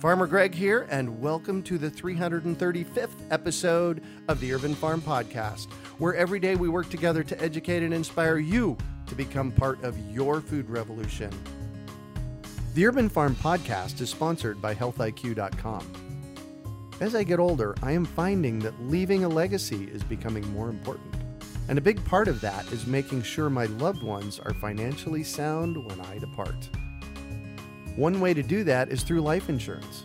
Farmer Greg here, and welcome to the 335th episode of the Urban Farm Podcast, where every day we work together to educate and inspire you to become part of your food revolution. The Urban Farm Podcast is sponsored by HealthIQ.com. As I get older, I am finding that leaving a legacy is becoming more important. And a big part of that is making sure my loved ones are financially sound when I depart. One way to do that is through life insurance.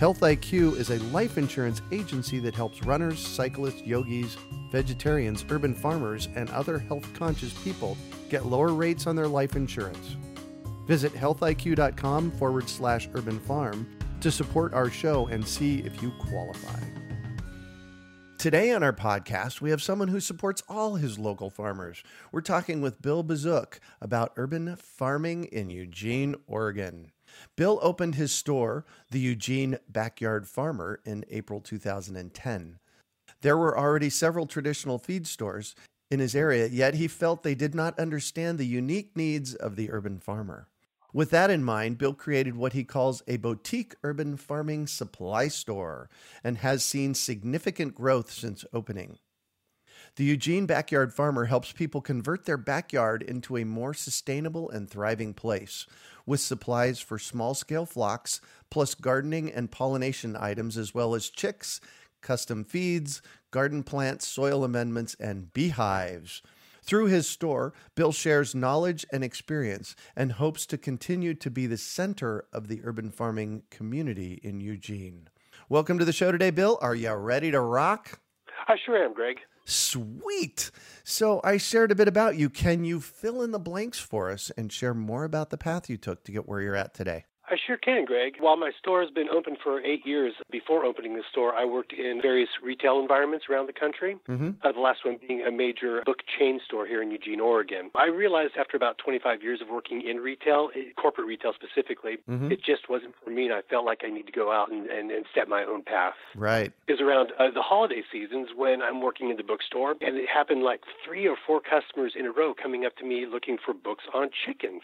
Health IQ is a life insurance agency that helps runners, cyclists, yogis, vegetarians, urban farmers, and other health conscious people get lower rates on their life insurance. Visit healthiq.com forward slash urban farm to support our show and see if you qualify. Today on our podcast, we have someone who supports all his local farmers. We're talking with Bill Bezuk about urban farming in Eugene, Oregon. Bill opened his store, the Eugene Backyard Farmer, in April 2010. There were already several traditional feed stores in his area, yet he felt they did not understand the unique needs of the urban farmer. With that in mind, Bill created what he calls a boutique urban farming supply store and has seen significant growth since opening. The Eugene Backyard Farmer helps people convert their backyard into a more sustainable and thriving place with supplies for small scale flocks, plus gardening and pollination items, as well as chicks, custom feeds, garden plants, soil amendments, and beehives. Through his store, Bill shares knowledge and experience and hopes to continue to be the center of the urban farming community in Eugene. Welcome to the show today, Bill. Are you ready to rock? I sure am, Greg. Sweet. So I shared a bit about you. Can you fill in the blanks for us and share more about the path you took to get where you're at today? I sure can, Greg. While my store has been open for eight years, before opening the store, I worked in various retail environments around the country. Mm-hmm. Uh, the last one being a major book chain store here in Eugene, Oregon. I realized after about 25 years of working in retail, corporate retail specifically, mm-hmm. it just wasn't for me, and I felt like I need to go out and, and, and step my own path. Right. Is around uh, the holiday seasons when I'm working in the bookstore, and it happened like three or four customers in a row coming up to me looking for books on chickens.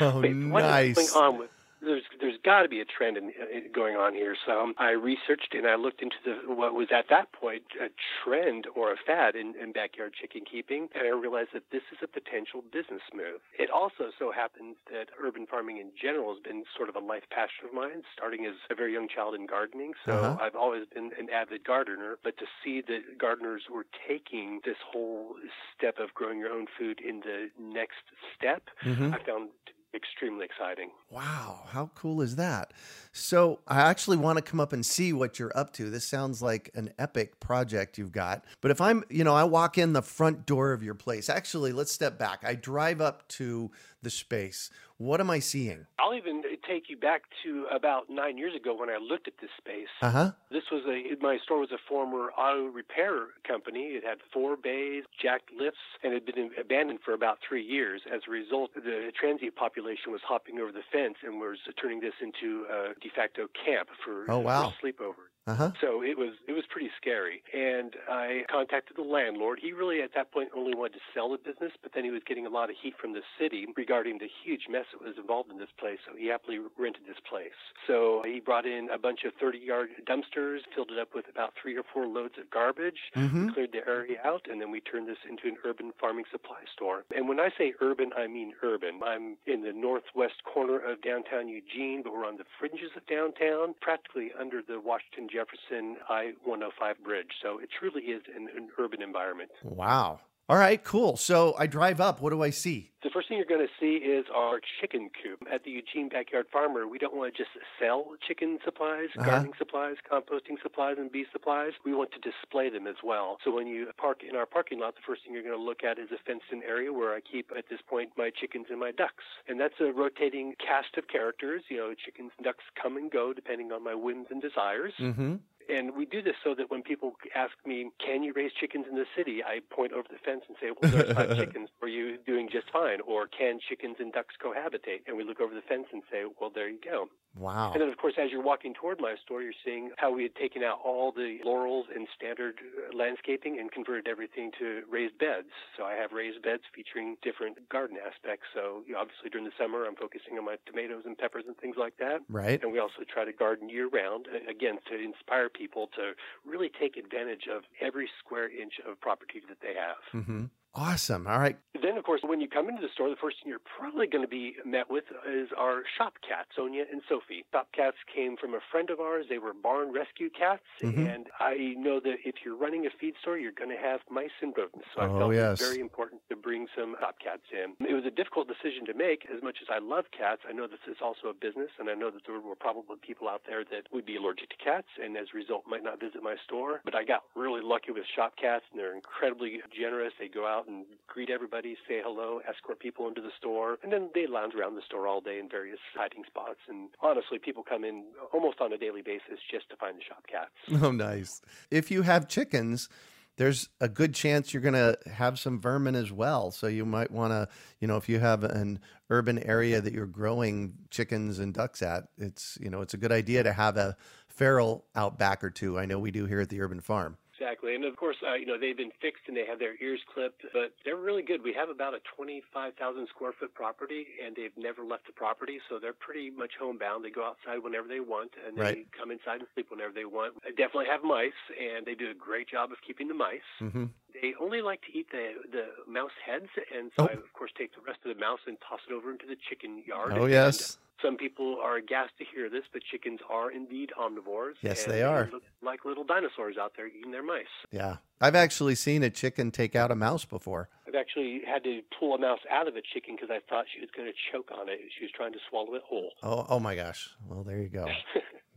oh, Wait, what nice. is going on with there's there's got to be a trend in, in, going on here. So um, I researched and I looked into the what was at that point a trend or a fad in, in backyard chicken keeping, and I realized that this is a potential business move. It also so happens that urban farming in general has been sort of a life passion of mine, starting as a very young child in gardening. So uh-huh. I've always been an avid gardener, but to see that gardeners were taking this whole step of growing your own food in the next step, mm-hmm. I found extremely exciting. Wow, how cool is that? So, I actually want to come up and see what you're up to. This sounds like an epic project you've got. But if I'm, you know, I walk in the front door of your place. Actually, let's step back. I drive up to the space. What am I seeing? I'll even take you back to about nine years ago when I looked at this space. Uh-huh. This was a my store was a former auto repair company. It had four bays, jacked lifts, and had been abandoned for about three years. As a result, the transient population was hopping over the fence and was turning this into a de facto camp for, oh, wow. for sleepovers. Uh-huh. So it was it was pretty scary. And I contacted the landlord. He really at that point only wanted to sell the business, but then he was getting a lot of heat from the city regarding the huge mess that was involved in this place. So he happily rented this place. So he brought in a bunch of 30 yard dumpsters, filled it up with about three or four loads of garbage, Mm-hmm. cleared the area out, and then we turned this into an urban farming supply store. And when I say urban, I mean urban. I'm in the northwest corner of downtown Eugene, but we're on the fringes of downtown, practically under the Washington Jefferson I 105 bridge. So it truly is an, an urban environment. Wow. All right, cool. So I drive up. What do I see? The first thing you're going to see is our chicken coop. At the Eugene Backyard Farmer, we don't want to just sell chicken supplies, Uh-huh. gardening supplies, composting supplies, and bee supplies. We want to display them as well. So when you park in our parking lot, the first thing you're going to look at is a fenced-in area where I keep, at this point, my chickens and my ducks. And that's a rotating cast of characters. You know, chickens and ducks come and go depending on my whims and desires. Mm-hmm. And we do this so that when people ask me, can you raise chickens in the city? I point over the fence and say, well, there's five chickens. Are you doing just fine? Or can chickens and ducks cohabitate? And we look over the fence and say, well, there you go. Wow. And then, of course, as you're walking toward my store, you're seeing how we had taken out all the laurels and standard uh, landscaping and converted everything to raised beds. So I have raised beds featuring different garden aspects. So you know, obviously during the summer, I'm focusing on my tomatoes and peppers and things like that. Right. And we also try to garden year round, uh, again, to inspire people to really take advantage of every square inch of property that they have. Mm-hmm. Awesome. All right. Then, of course, when you come into the store, the first thing you're probably going to be met with is our shop cats, Sonia and Sophie. Shop cats came from a friend of ours. They were barn rescue cats. Mhm. And I know that if you're running a feed store, you're going to have mice and rodents. So I Oh, felt yes. it very important to bring some shop cats in. It was a difficult decision to make. As much as I love cats, I know this is also a business, and I know that there were probably people out there that would be allergic to cats and as a result might not visit my store. But I got really lucky with shop cats, and they're incredibly generous. They go out and greet everybody, say hello, escort people into the store, and then they lounge around the store all day in various hiding spots. And honestly, people come in almost on a daily basis just to find the shop cats. Oh, nice. If you have chickens, there's a good chance you're going to have some vermin as well. So you might want to, you know, if you have an urban area that you're growing chickens and ducks at, it's, you know, it's a good idea to have a feral out back or two. I know we do here at the urban farm. Exactly, and of course, uh, you know they've been fixed and they have their ears clipped, but they're really good. We have about a 25,000 square foot property, and they've never left the property, so they're pretty much homebound. They go outside whenever they want, and they Right. come inside and sleep whenever they want. I definitely have mice, and they do a great job of keeping the mice. Mm-hmm. They only like to eat the the mouse heads, and so Oh. I of course take the rest of the mouse and toss it over into the chicken yard. Oh, yes. some people are aghast to hear this, but chickens are indeed omnivores. Yes, they are. look like little dinosaurs out there eating their mice. Yeah. I've actually seen a chicken take out a mouse before. I've actually had to pull a mouse out of a chicken because I thought she was going to choke on it. She was trying to swallow it whole. Oh, oh my gosh. Well, there you go.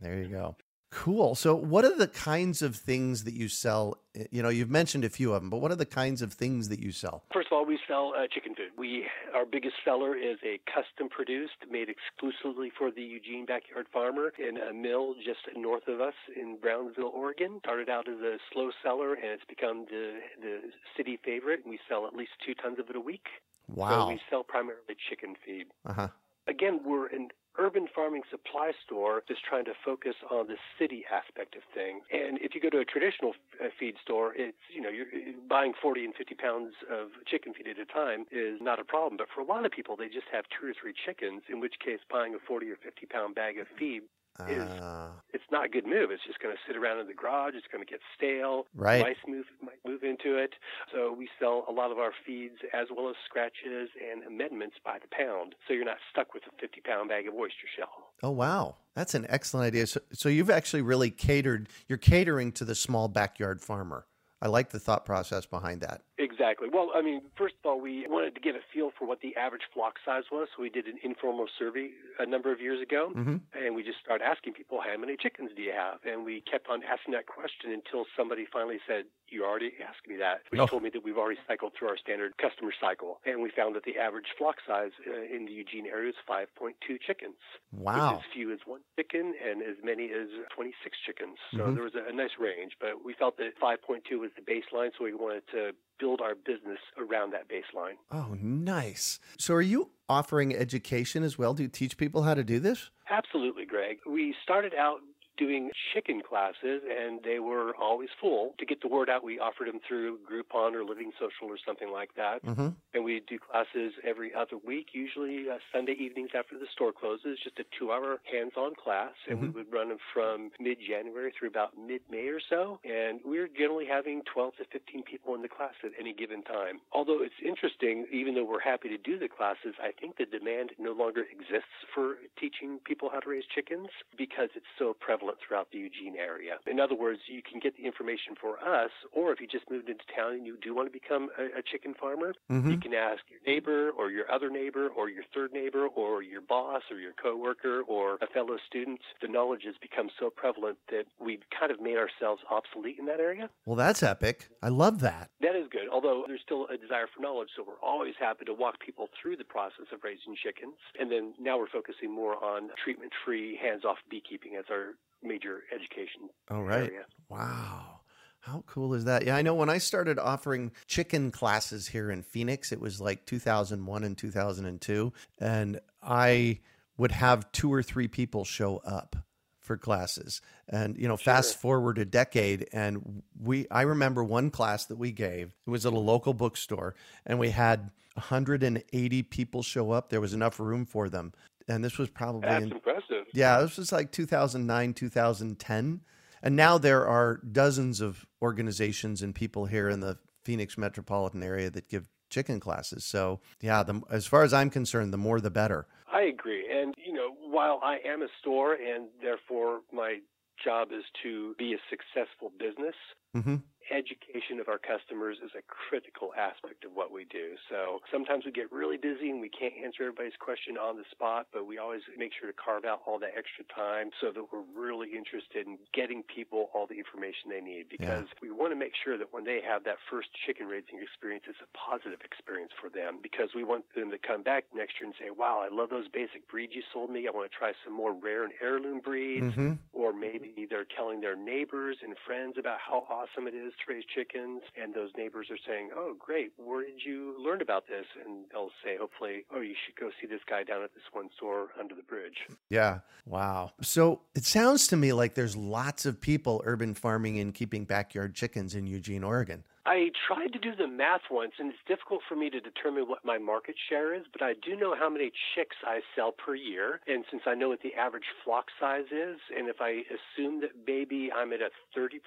There you go. Cool. So, what are the kinds of things that you sell? You know, you've mentioned a few of them, but what are the kinds of things that you sell? First of all, we sell uh, chicken food. We our biggest seller is a custom produced, made exclusively for the Eugene Backyard Farmer in a mill just north of us in Brownsville, Oregon. Started out as a slow seller, and it's become the the city favorite. We sell at least two tons of it a week. So Wow. we sell primarily chicken feed. Uh huh. again, we're an urban farming supply store is trying to focus on the city aspect of things. And if you go to a traditional uh, feed store, it's, you know, you're buying 40 and 50 pounds of chicken feed at a time is not a problem. But for a lot of people, they just have two or three chickens, in which case buying a 40 or 50 pound bag of feed is Uh, it's not a good move. It's just going to sit around in the garage. It's going to get stale. Right. Mice move might move into it. So we sell a lot of our feeds as well as scratches and amendments by the pound. So you're not stuck with a 50 pound bag of oyster shell. oh, wow. That's an excellent idea. So, so, you've actually really catered, you're catering to the small backyard farmer. I like the thought process behind that. Exactly. Well, I mean, first of all, we wanted to get a feel for what the average flock size was. So we did an informal survey a number of years ago, Mm-hmm. and we just started asking people, how many chickens do you have? And we kept on asking that question until somebody finally said, you already asked me that, which Oh. told me that we've already cycled through our standard customer cycle. And we found that the average flock size uh, in the Eugene area is 5.2 chickens. Wow. Is few as one chicken and as many as 26 chickens. So Mhm. there was a, a nice range, but we felt that 5.2 was the baseline, so we wanted to build our business around that baseline. Oh, nice. So, are you offering education as well? Do you teach people how to do this? Absolutely, Greg. We started out doing chicken classes, and they were always full. To get the word out, we offered them through Groupon or Living Social or something like that. Mm-hmm. And we do classes every other week, usually uh, Sunday evenings after the store closes, just a two hour hands on class. And Mm-hmm. we would run them from mid January through about mid May or so. And we're generally having 12 to 15 people in the class at any given time. Although it's interesting, even though we're happy to do the classes, I think the demand no longer exists for teaching people how to raise chickens because it's so prevalent throughout the Eugene area. In other words, you can get the information for us, or if you just moved into town and you do want to become a, a chicken farmer, Mm-hmm. you can ask your neighbor or your other neighbor or your third neighbor or your boss or your coworker or a fellow student. The knowledge has become so prevalent that we've kind of made ourselves obsolete in that area. Well, that's epic. I love that. That is good, although there's still a desire for knowledge, so we're always happy to walk people through the process of raising chickens. And then now we're focusing more on treatment free, hands off beekeeping as our major education All right. area. Wow. How cool is that? Yeah, I know when I started offering chicken classes here in Phoenix, it was like 2001 and 2002. And I would have two or three people show up for classes. And, you know, fast forward a decade, and we, I remember one class that we gave, it was at a local bookstore, and we had 180 people show up. There was enough room for them. And this was probably That's in impressive. yeah, this was like 2009, 2010. And now there are dozens of organizations and people here in the Phoenix metropolitan area that give chicken classes. So, yeah, the, as far as I'm concerned, the more the better. I agree. And, you know, while I am a store and therefore my job is to be a successful business, hmm education of our customers is a critical aspect of what we do. So sometimes we get really busy and we can't answer everybody's question on the spot, but we always make sure to carve out all that extra time so that we're really interested in getting people all the information they need. Because we want to make sure that when they have that first chicken raising experience, it's a positive experience for them. Because we want them to come back next year and say, wow, I love those basic breeds you sold me. I want to try some more rare and heirloom breeds. Hmm or maybe they're telling their neighbors and friends about how awesome it is raise chickens and those neighbors are saying oh great where did you learn about this and they'll say hopefully oh you should go see this guy down at this one store under the bridge Yeah. Wow. So it sounds to me like there's lots of people urban farming and keeping backyard chickens in Eugene, Oregon. I tried to do the math once, and it's difficult for me to determine what my market share is, but I do know how many chicks I sell per year. And since I know what the average flock size is, and if I assume that maybe I'm at a 30%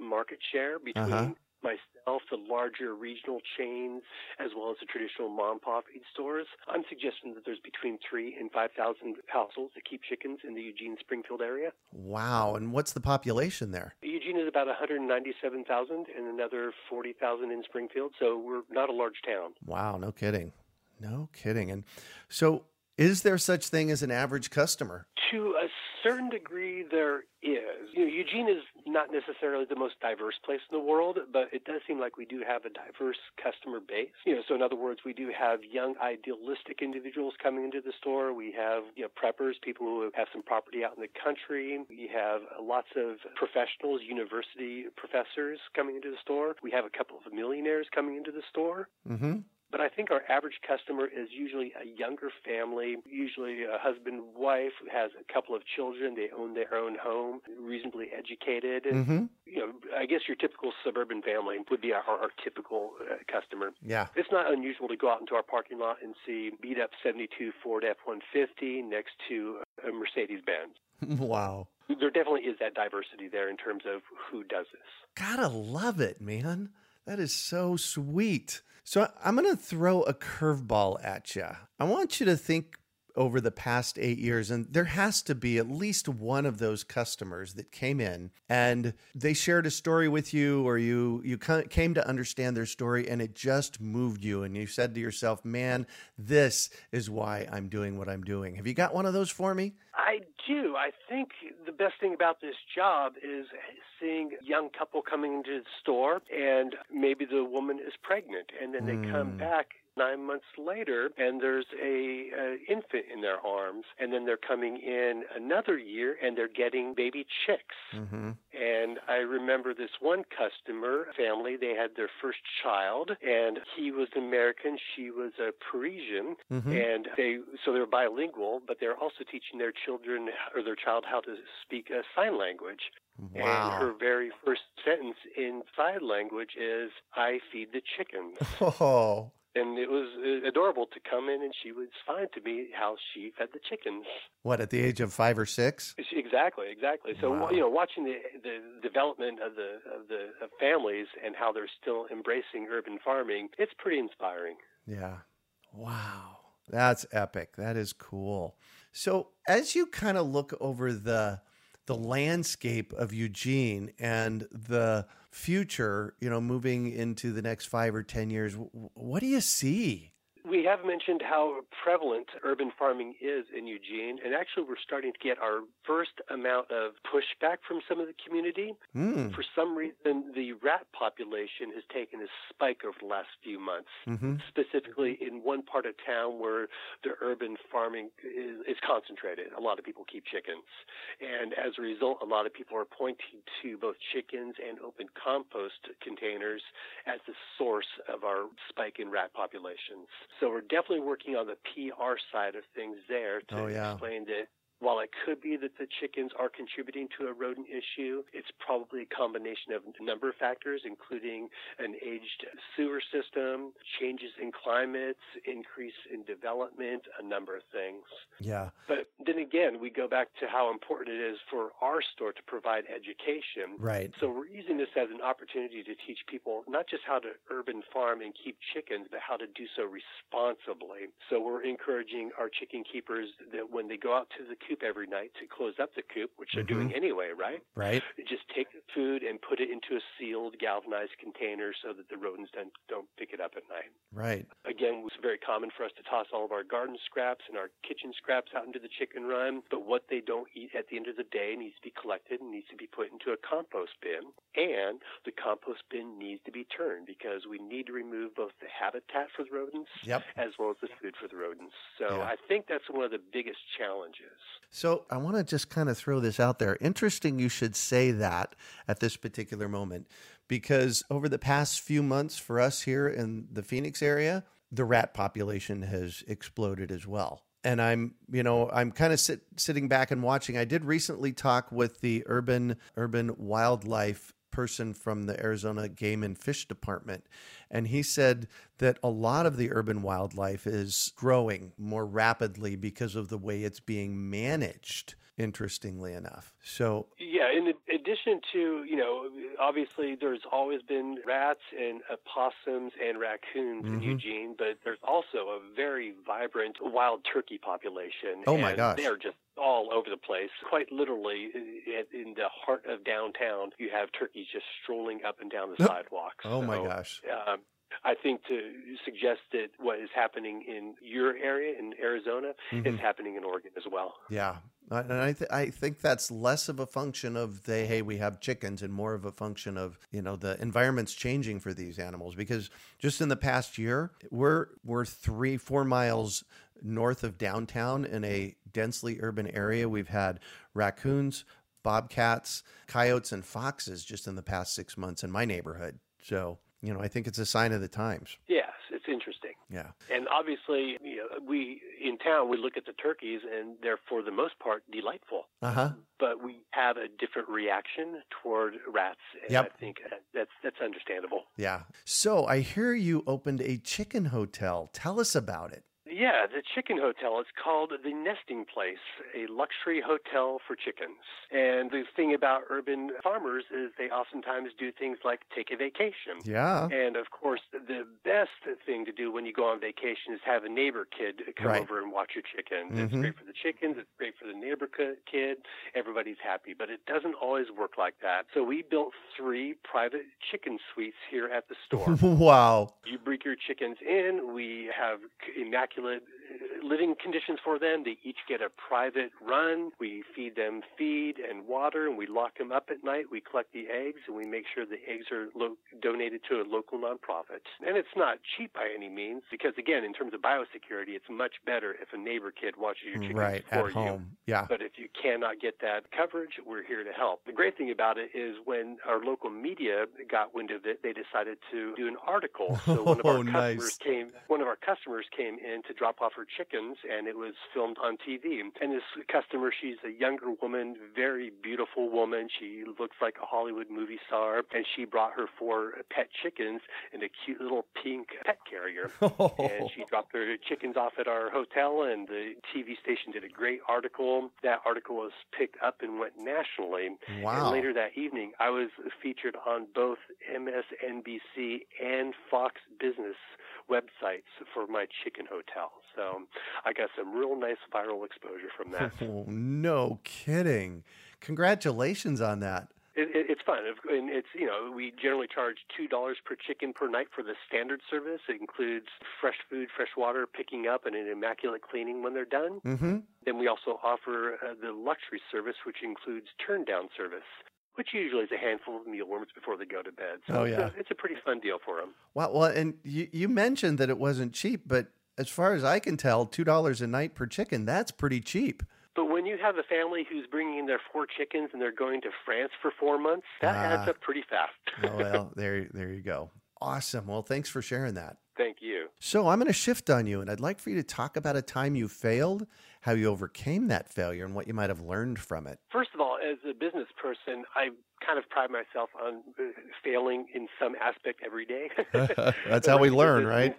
market share between Uh-huh. Myself, the larger regional chains, as well as the traditional mom and pop feed stores, I'm suggesting that there's between three and 5,000 households that keep chickens in the Eugene Springfield area. Wow. And what's the population there? Eugene is about 197,000 and another 40,000 in Springfield, so we're not a large town. Wow. No kidding. No kidding. And so is there such thing as an average customer? To a certain degree, there is. You know, Eugene is not necessarily the most diverse place in the world, but it does seem like we do have a diverse customer base. You know, so in other words, we do have young, idealistic individuals coming into the store. We have you know preppers, people who have some property out in the country. We have lots of professionals, university professors coming into the store. We have a couple of millionaires coming into the store. Mm-hmm. But I think our average customer is usually a younger family, usually a husband, wife who has a couple of children. They own their own home, reasonably educated. Mm-hmm. you know, I guess your typical suburban family would be our, our typical uh, customer. Yeah. It's not unusual to go out into our parking lot and see beat up 72 Ford F-150 next to a Mercedes Benz. wow. There definitely is that diversity there in terms of who does this. Gotta love it, man. That is so sweet. So I'm going to throw a curveball at you. I want you to think over the past eight years, and there has to be at least one of those customers that came in and they shared a story with you, or you you came to understand their story, and it just moved you, and you said to yourself, "Man, this is why I'm doing what I'm doing." Have you got one of those for me? I. I think the best thing about this job is seeing a young couple coming into the store and maybe the woman is pregnant and then they come Mm. back nine months later and there's a, a infant in their arms and then they're coming in another year and they're getting baby chicks Mm-hmm. And I remember this one customer family, they had their first child, and he was American, she was a Parisian, mm-hmm. and they so they're bilingual, but they're also teaching their children or their child how to speak a sign language. Wow. And her very first sentence in sign language is, I feed the chickens. Oh and it was uh, adorable to come in and she was fine to me how she fed the chickens. What at the age of five or six? Exactly, exactly. So wow. you know, watching the the development of the of the of families and how they're still embracing urban farming, it's pretty inspiring. Yeah. Wow. That's epic. That is cool. So as you kind of look over the the landscape of Eugene and the future, you know, moving into the next five or 10 years, what do you see? We have mentioned how prevalent urban farming is in Eugene, and actually, we're starting to get our first amount of pushback from some of the community. Mm. For some reason, the rat population has taken a spike over the last few months, mm-hmm. specifically in one part of town where the urban farming is, is concentrated. A lot of people keep chickens, and as a result, a lot of people are pointing to both chickens and open compost containers as the source of our spike in rat populations. So we're definitely working on the PR side of things there oh, to oh, yeah. explain that while it could be that the chickens are contributing to a rodent issue, it's probably a combination of a number of factors, including an aged sewer system, changes in climates, increase in development, a number of things. Yeah. But then again, we go back to how important it is for our store to provide education. Right. So we're using this as an opportunity to teach people not just how to urban farm and keep chickens, but how to do so responsibly. So we're encouraging our chicken keepers that when they go out to the coop every night to close up the coop, which they're mm-hmm. doing anyway, right? Right. Just take the food and put it into a sealed, galvanized container so that the rodents don't, don't pick it up at night. Right. Again, it's very common for us to toss all of our garden scraps and our kitchen scraps out into the chicken run, but what they don't eat at the end of the day needs to be collected and needs to be put into a compost bin. And the compost bin needs to be turned because we need to remove both the habitat for the rodents yep. as well as the food for the rodents. So yeah. I think that's one of the biggest challenges. So I want to just kind of throw this out there. Interesting you should say that at this particular moment because over the past few months for us here in the Phoenix area, the rat population has exploded as well. And I'm, you know, I'm kind of sit, sitting back and watching. I did recently talk with the urban urban wildlife person from the Arizona Game and Fish Department. And he said that a lot of the urban wildlife is growing more rapidly because of the way it's being managed interestingly enough. So yeah, in addition to you know, obviously there's always been rats and opossums and raccoons mm-hmm. in Eugene, but there's also a very vibrant wild turkey population. Oh my gosh, they're just all over the place. Quite literally, in the heart of downtown, you have turkeys just strolling up and down the sidewalks. Oh so, my gosh. Um, I think to suggest that what is happening in your area in Arizona mm-hmm. is happening in Oregon as well. Yeah, and I th- I think that's less of a function of the hey we have chickens and more of a function of you know the environment's changing for these animals because just in the past year we're we're three four miles north of downtown in a densely urban area. We've had raccoons, bobcats, coyotes, and foxes just in the past six months in my neighborhood. So you know, I think it's a sign of the times. Yes, it's interesting. Yeah. And obviously, you know, we in town we look at the turkeys and they're for the most part delightful. Uh-huh. But we have a different reaction toward rats. And yep. I think that's that's understandable. Yeah. So, I hear you opened a chicken hotel. Tell us about it. Yeah, the chicken hotel. It's called the Nesting Place, a luxury hotel for chickens. And the thing about urban farmers is they oftentimes do things like take a vacation. Yeah. And of course, the best thing to do when you go on vacation is have a neighbor kid come right. over and watch your chickens. Mm-hmm. It's great for the chickens. It's great for the neighbor kid. Everybody's happy, but it doesn't always work like that. So we built three private chicken suites here at the store. wow. You bring your chickens in. We have immaculate living conditions for them. They each get a private run. We feed them feed and water, and we lock them up at night. We collect the eggs, and we make sure the eggs are lo- donated to a local nonprofit. And it's not cheap by any means, because again, in terms of biosecurity, it's much better if a neighbor kid watches your chickens right, for at home. Yeah. But if you cannot get that coverage, we're here to help. The great thing about it is when our local media got wind of it, they decided to do an article. So one of our Oh, customers nice. came one of our customers came in to drop off her chickens and it was filmed on TV. And this customer, she's a younger woman, very beautiful woman. She looks like a Hollywood movie star and she brought her four pet chickens in a cute little pink pet carrier. and she dropped her chickens off at our hotel and the TV station did a great article. That article was picked up and went nationally. wow. And later that evening, I was featured on both MSNBC and Fox Business websites for my chicken hotel. So I got some real nice viral exposure from that. Oh, no kidding. Congratulations on that. It, it, it's fun, and it's you know we generally charge two dollars per chicken per night for the standard service. It includes fresh food, fresh water, picking up, and an immaculate cleaning when they're done. Mm-hmm. Then we also offer uh, the luxury service, which includes turn down service, which usually is a handful of mealworms before they go to bed. So Oh, it's, yeah. a, it's a pretty fun deal for them. Well, well, and you, you mentioned that it wasn't cheap, but as far as I can tell, two dollars a night per chicken, that's pretty cheap. But when you have a family who's bringing in their four chickens and they're going to France for four months, that Ah. adds up pretty fast. Oh, well, there, there you go. Awesome. Well, thanks for sharing that. Thank you. So I'm going to shift on you, and I'd like for you to talk about a time you failed, how you overcame that failure, and what you might have learned from it. First of all, as a business person, I kind of pride myself on uh, failing in some aspect every day. That's how we learn, right?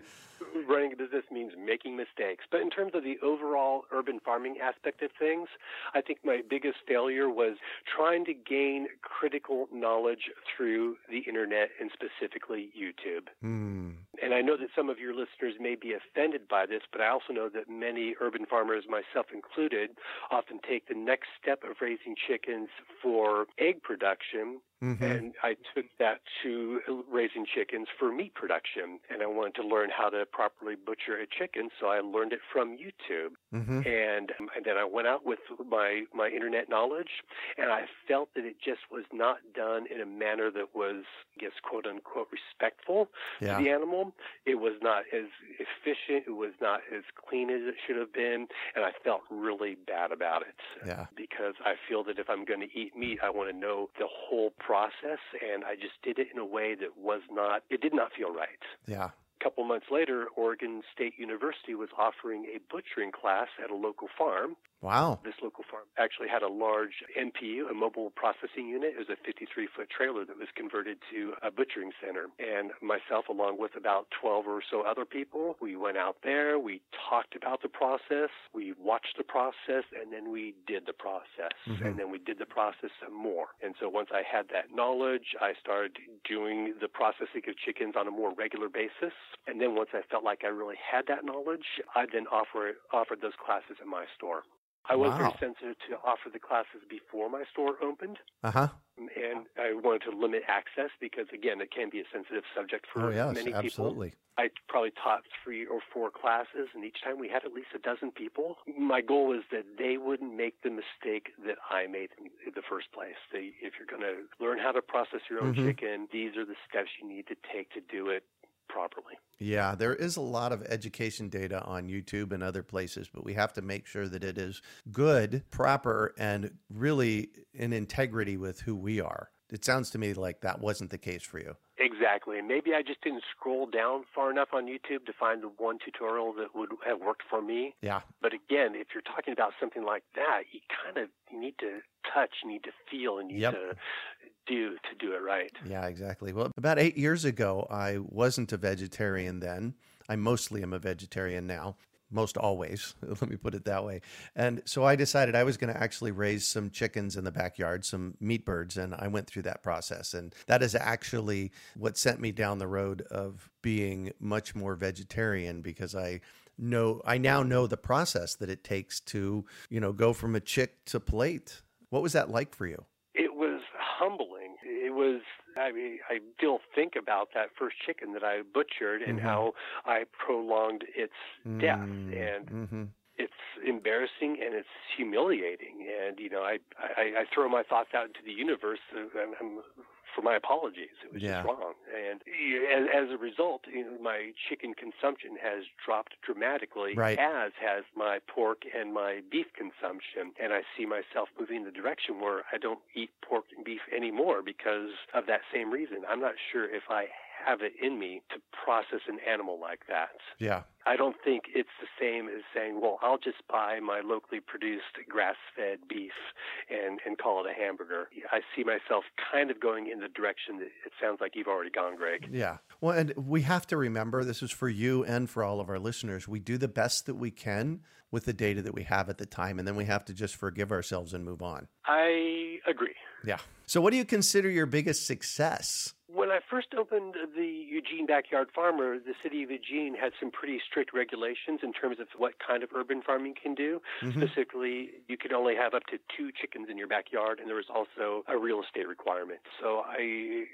Running a business means making mistakes. But in terms of the overall urban farming aspect of things, I think my biggest failure was trying to gain critical knowledge through the internet and specifically YouTube. Hmm. And I know that some of your listeners may be offended by this, but I also know that many urban farmers, myself included, often take the next step of raising chickens for egg production. Mhm. And I took that to raising chickens for meat production. And I wanted to learn how to properly butcher a chicken, so I learned it from YouTube. Mhm. And, and then I went out with my, my internet knowledge, and I felt that it just was not done in a manner that was, I guess, quote unquote, respectful Yeah. to the animal. It was not as efficient. It was not as clean as it should have been, and I felt really bad about it. Yeah. Because I feel that if I'm going to eat meat, I want to know the whole process, and I just did it in a way that was not. It did not feel right. Yeah. A couple months later, Oregon State University was offering a butchering class at a local farm. Wow. This local farm actually had a large MPU, a mobile processing unit. It was a 53 foot trailer that was converted to a butchering center. And myself, along with about 12 or so other people, we went out there, we talked about the process, we watched the process, and then we did the process. Mhm. And then we did the process some more. And so once I had that knowledge, I started doing the processing of chickens on a more regular basis. And then once I felt like I really had that knowledge, I then offer, offered those classes at my store. I was Wow. very sensitive to offer the classes before my store opened, Uh huh. and I wanted to limit access because, again, it can be a sensitive subject for Oh yes, many people. absolutely. I probably taught three or four classes, and each time we had at least a dozen people. My goal was that they wouldn't make the mistake that I made in the first place. They, if you're going to learn how to process your own Mhm. chicken, these are the steps you need to take to do it properly. Yeah, there is a lot of education data on YouTube and other places, but we have to make sure that it is good, proper, and really in integrity with who we are. It sounds to me like that wasn't the case for you. Exactly. And maybe I just didn't scroll down far enough on YouTube to find the one tutorial that would have worked for me. Yeah. But again, if you're talking about something like that, you kind of need to touch, you need to feel, and you Yep. need to do to do it right. Yeah, exactly. Well, about eight years ago, I wasn't a vegetarian then. I mostly am a vegetarian now, most always. Let me put it that way. And so I decided I was going to actually raise some chickens in the backyard, some meat birds, and I went through that process. And that is actually what sent me down the road of being much more vegetarian because I know I now know the process that it takes to, you know, go from a chick to plate. What was that like for you? It was humbling. Was I mean, I still think about that first chicken that I butchered and Mhm. how I prolonged its death, Mm, and mhm. it's embarrassing and it's humiliating. And you know, I I, I throw my thoughts out into the universe. I'm, I'm, for my apologies, it was Yeah. just wrong. And as, as a result, you know, my chicken consumption has dropped dramatically, Right. as has my pork and my beef consumption. And I see myself moving in the direction where I don't eat pork and beef anymore because of that same reason. I'm not sure if I have it in me to process an animal like that. Yeah. I don't think it's the same as saying, well, I'll just buy my locally produced grass fed beef and, and call it a hamburger. I see myself kind of going in the direction that it sounds like you've already gone, Greg. Yeah. Well, and we have to remember this is for you and for all of our listeners. We do the best that we can with the data that we have at the time, and then we have to just forgive ourselves and move on. I agree. Yeah. So, what do you consider your biggest success? When I first opened the Eugene Backyard Farmer, the city of Eugene had some pretty strict regulations in terms of what kind of urban farming can do. Mhm. Specifically, you could only have up to two chickens in your backyard, and there was also a real estate requirement. So I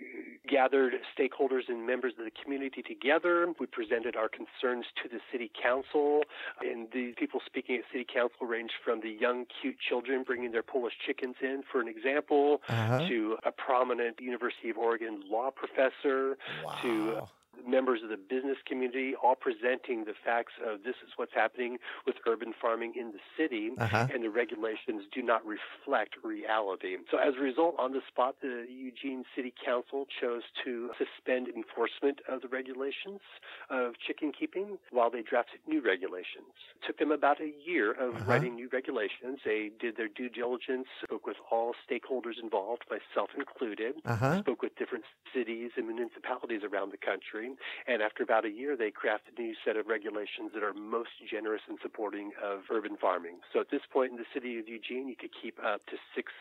gathered stakeholders and members of the community together. We presented our concerns to the city council, and the people speaking at city council ranged from the young, cute children bringing their Polish chickens in, for an example, Uh-huh. to a prominent University of Oregon law professor, to Wow. Members of the business community, all presenting the facts of this is what's happening with urban farming in the city, Uh-huh. and the regulations do not reflect reality. So, as a result, on the spot, the Eugene City Council chose to suspend enforcement of the regulations of chicken keeping while they drafted new regulations. It took them about a year of Uh-huh. writing new regulations. They did their due diligence, spoke with all stakeholders involved, myself included Uh-huh. spoke with different cities and municipalities around the country. And after about a year, they crafted a new set of regulations that are most generous in supporting of urban farming. So at this point in the city of Eugene, you could keep up to six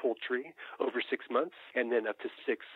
poultry over six months and then up to six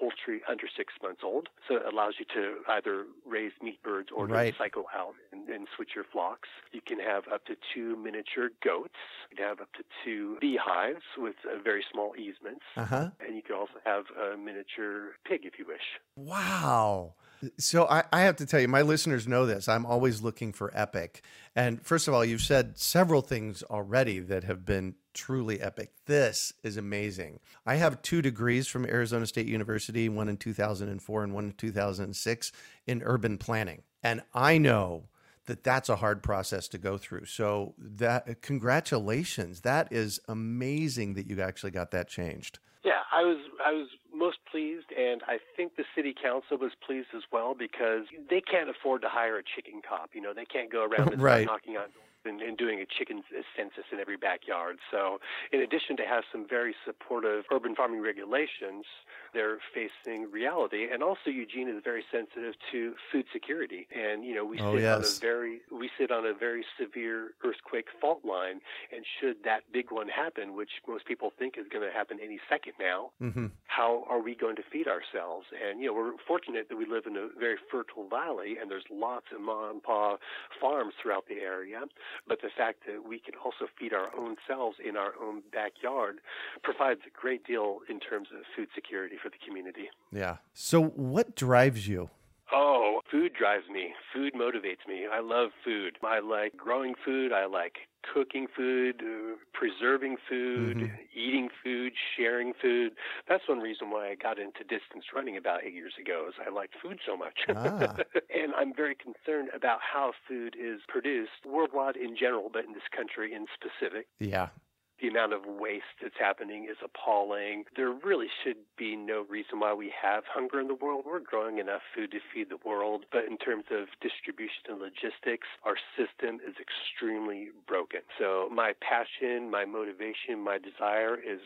poultry under six months old. So it allows you to either raise meat birds or Right. cycle out and, and switch your flocks. You can have up to two miniature goats. You can have up to two beehives with uh, very small easements. Uh-huh. And you can also have a miniature pig if you wish. Wow. So I, I have to tell you, my listeners know this. I'm always looking for epic. And first of all, you've said several things already that have been truly epic. This is amazing. I have two degrees from Arizona State University, one in 2004 and one in 2006 in urban planning. And I know that that's a hard process to go through. So that congratulations. That is amazing that you actually got that changed. Yeah, I was I was most pleased, and I think the city council was pleased as well because they can't afford to hire a chicken cop. You know, they can't go around and Right. start knocking on doors and, and doing a chicken census in every backyard. So, in addition to have some very supportive urban farming regulations, they're facing reality, and also Eugene is very sensitive to food security. And you know, we Oh, sit on a very we sit on a very severe earthquake fault line, and should that big one happen, which most people think is going to happen any second now, hmm how are we going to feed ourselves? And you know, we're fortunate that we live in a very fertile valley, and there's lots of mom and pa farms throughout the area. But the fact that we can also feed our own selves in our own backyard provides a great deal in terms of food security for the community. Yeah. So what drives you? Oh, food drives me. Food motivates me. I love food. I like growing food. I like cooking food, uh, preserving food, Mhm. eating food, sharing food. That's one reason why I got into distance running about eight years ago. Is I liked food so much, Ah. and I'm very concerned about how food is produced worldwide in general, but in this country in specific. Yeah. The amount of waste that's happening is appalling. There really should be no reason why we have hunger in the world. We're growing enough food to feed the world, but in terms of distribution and logistics, our system is extremely broken. So my passion, my motivation, my desire is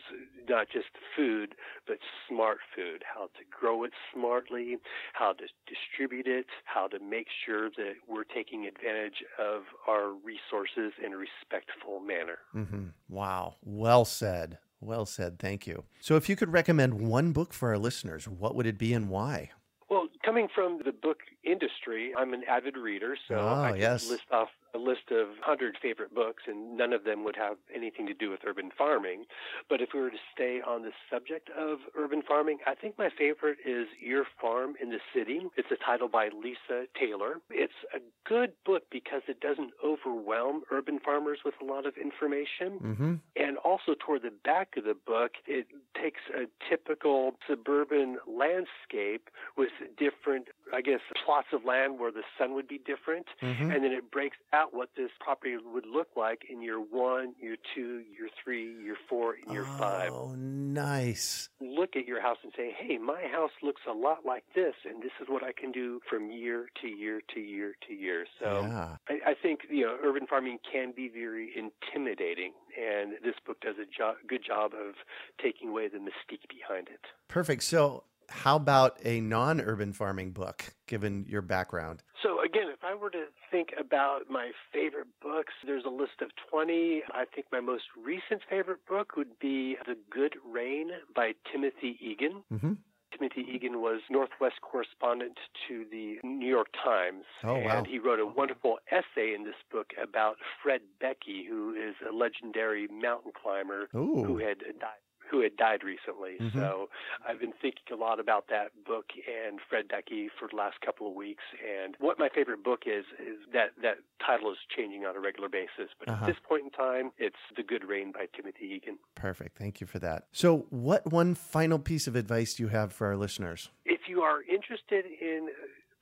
not just food, but smart food. How to grow it smartly, how to distribute it, how to make sure that we're taking advantage of our resources in a respectful manner. hmm Wow. Well said. Well said. Thank you. So, if you could recommend one book for our listeners, what would it be and why? Well, Coming from the book industry, I'm an avid reader, so oh, I can yes. list off a list of 100 favorite books, and none of them would have anything to do with urban farming. But if we were to stay on the subject of urban farming, I think my favorite is Your Farm in the City. It's a title by Lisa Taylor. It's a good book because it doesn't overwhelm urban farmers with a lot of information. Mm-hmm. And also, toward the back of the book, it takes a typical suburban landscape with different, I guess, plots of land where the sun would be different. Mm-hmm. And then it breaks out what this property would look like in year one, year two, year three, year four, and year five. Oh, nice. Look at your house and say, hey, my house looks a lot like this, and this is what I can do from year to year to year to year. So yeah. I, I think you know urban farming can be very intimidating, and this book does a jo- good job of taking away the mystique behind it. Perfect. So, how about a non urban farming book, given your background? So again, if I were to think about my favorite books, there's a list of 20. I think my most recent favorite book would be The Good Rain by Timothy Egan. Mm-hmm. Timothy Egan was Northwest correspondent to the New York Times. Oh, wow. And he wrote a wonderful essay in this book about Fred Beckey, who is a legendary mountain climber Ooh. who had died who had died recently. Mhm. So I've been thinking a lot about that book and Fred Beckey for the last couple of weeks. And what my favorite book is is that that title is changing on a regular basis. But Uh-huh. at this point in time, it's The Good Rain by Timothy Egan. Perfect. Thank you for that. So, what one final piece of advice do you have for our listeners? If you are interested in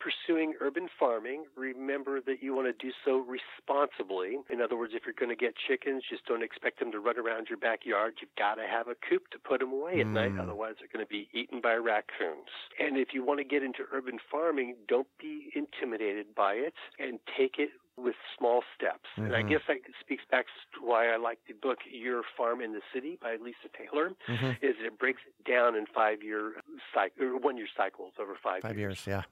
pursuing urban farming, remember that you want to do so responsibly. In other words, if you're going to get chickens, just don't expect them to run around your backyard. You've got to have a coop to put them away at night, Mm. otherwise they're going to be eaten by raccoons. And if you want to get into urban farming, don't be intimidated by it and take it with small steps. And I Mhm. guess that speaks back to why I like the book Your Farm in the City by Lisa Taylor Mhm. is it breaks it down in five year cycle or one year cycles over five, Five years. Yeah.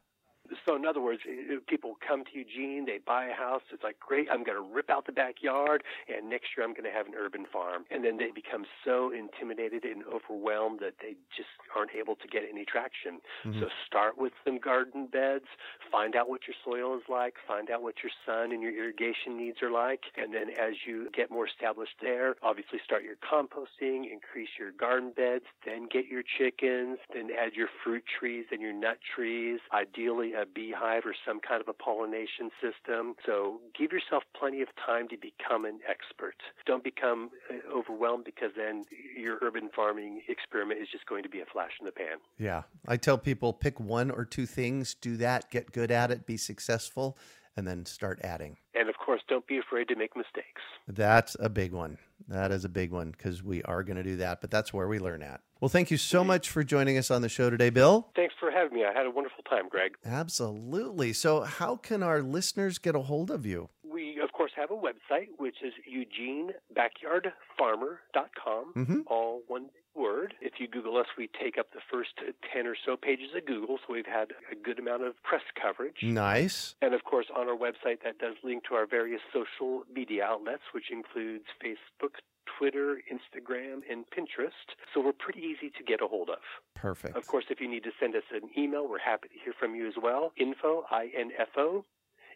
So in other words, people come to Eugene, they buy a house. It's like great, I'm going to rip out the backyard, and next year I'm going to have an urban farm. And then they become so intimidated and overwhelmed that they just aren't able to get any traction. Mhm. So start with some garden beds, find out what your soil is like, find out what your sun and your irrigation needs are like, and then as you get more established there, obviously start your composting, increase your garden beds, then get your chickens, then add your fruit trees and your nut trees, ideally a beehive or some kind of a pollination system. So give yourself plenty of time to become an expert. Don't become uh, overwhelmed because then your urban farming experiment is just going to be a flash in the pan. Yeah. I tell people pick one or two things, do that, get good at it, be successful, and then start adding. And of course, don't be afraid to make mistakes. That's a big one. That is a big one because we are going to do that, but that's where we learn at. Well, thank you so much for joining us on the show today, Bill. For having me. I had a wonderful time, Greg. Absolutely. So, how can our listeners get a hold of you? We, of course, have a website, which is eugenebackyardfarmer.com, Mm-hmm. all one word. If you Google us, we take up the first 10 or so pages of Google, so we've had a good amount of press coverage. Nice. And of course, on our website, that does link to our various social media outlets, which includes Facebook, Twitter, Instagram, and Pinterest. So we're pretty easy to get a hold of. Perfect. Of course, if you need to send us an email, we're happy to hear from you as well. Info, I-N-F-O,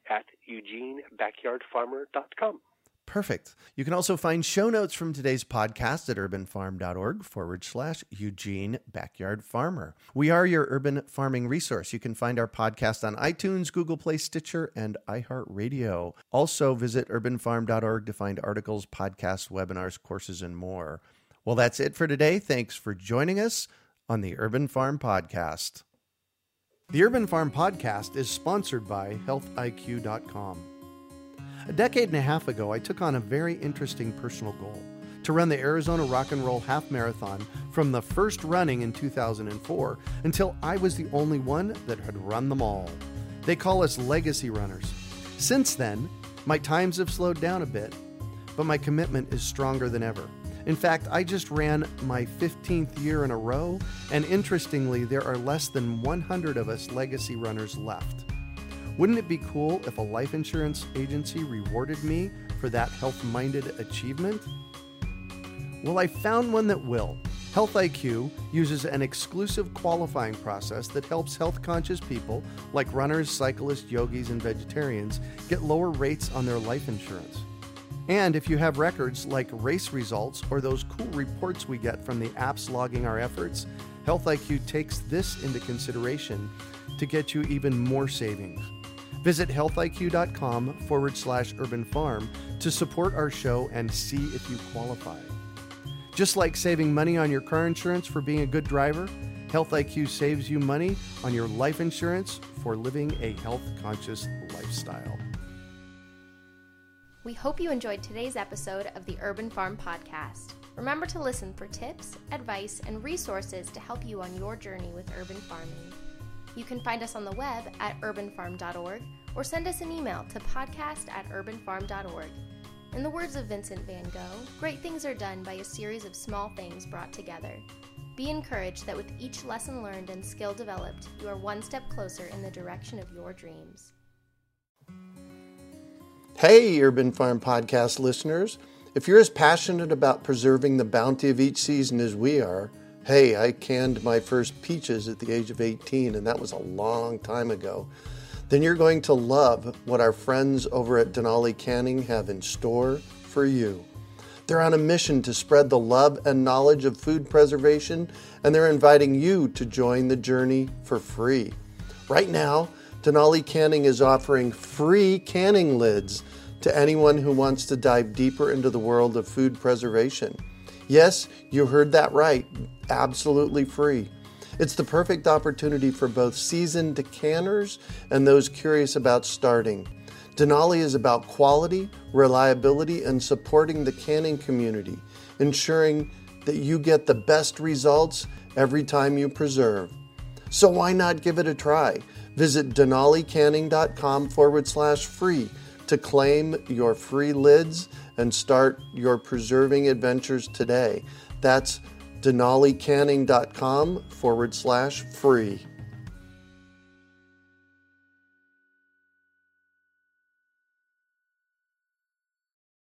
at eugenebackyardfarmer.com. Perfect. You can also find show notes from today's podcast at urbanfarm.org forward slash Eugene Backyard Farmer. We are your urban farming resource. You can find our podcast on iTunes, Google Play, Stitcher, and iHeartRadio. Also, visit urbanfarm.org to find articles, podcasts, webinars, courses, and more. Well, that's it for today. Thanks for joining us on the Urban Farm Podcast. The Urban Farm Podcast is sponsored by healthiq.com. A decade and a half ago, I took on a very interesting personal goal to run the Arizona Rock and Roll Half Marathon from the first running in 2004 until I was the only one that had run them all. They call us legacy runners. Since then, my times have slowed down a bit, but my commitment is stronger than ever. In fact, I just ran my 15th year in a row, and interestingly, there are less than 100 of us legacy runners left. Wouldn't it be cool if a life insurance agency rewarded me for that health minded achievement? Well, I found one that will. Health IQ uses an exclusive qualifying process that helps health conscious people like runners, cyclists, yogis, and vegetarians get lower rates on their life insurance. And if you have records like race results or those cool reports we get from the apps logging our efforts, Health IQ takes this into consideration to get you even more savings. Visit healthiq.com forward slash urban farm to support our show and see if you qualify. Just like saving money on your car insurance for being a good driver, Health IQ saves you money on your life insurance for living a health conscious lifestyle. We hope you enjoyed today's episode of the Urban Farm Podcast. Remember to listen for tips, advice, and resources to help you on your journey with urban farming. You can find us on the web at urbanfarm.org or send us an email to podcast at urbanfarm.org. In the words of Vincent van Gogh, great things are done by a series of small things brought together. Be encouraged that with each lesson learned and skill developed, you are one step closer in the direction of your dreams. Hey, Urban Farm Podcast listeners. If you're as passionate about preserving the bounty of each season as we are, hey, I canned my first peaches at the age of 18, and that was a long time ago then you're going to love what our friends over at Denali Canning have in store for you. They're on a mission to spread the love and knowledge of food preservation, and they're inviting you to join the journey for free. Right now, Denali Canning is offering free canning lids to anyone who wants to dive deeper into the world of food preservation. Yes, you heard that right, absolutely free. It's the perfect opportunity for both seasoned canners and those curious about starting. Denali is about quality, reliability, and supporting the canning community, ensuring that you get the best results every time you preserve. So why not give it a try? Visit denalicanning.com forward slash free to claim your free lids and start your preserving adventures today. That's denalicanning.com forward slash free.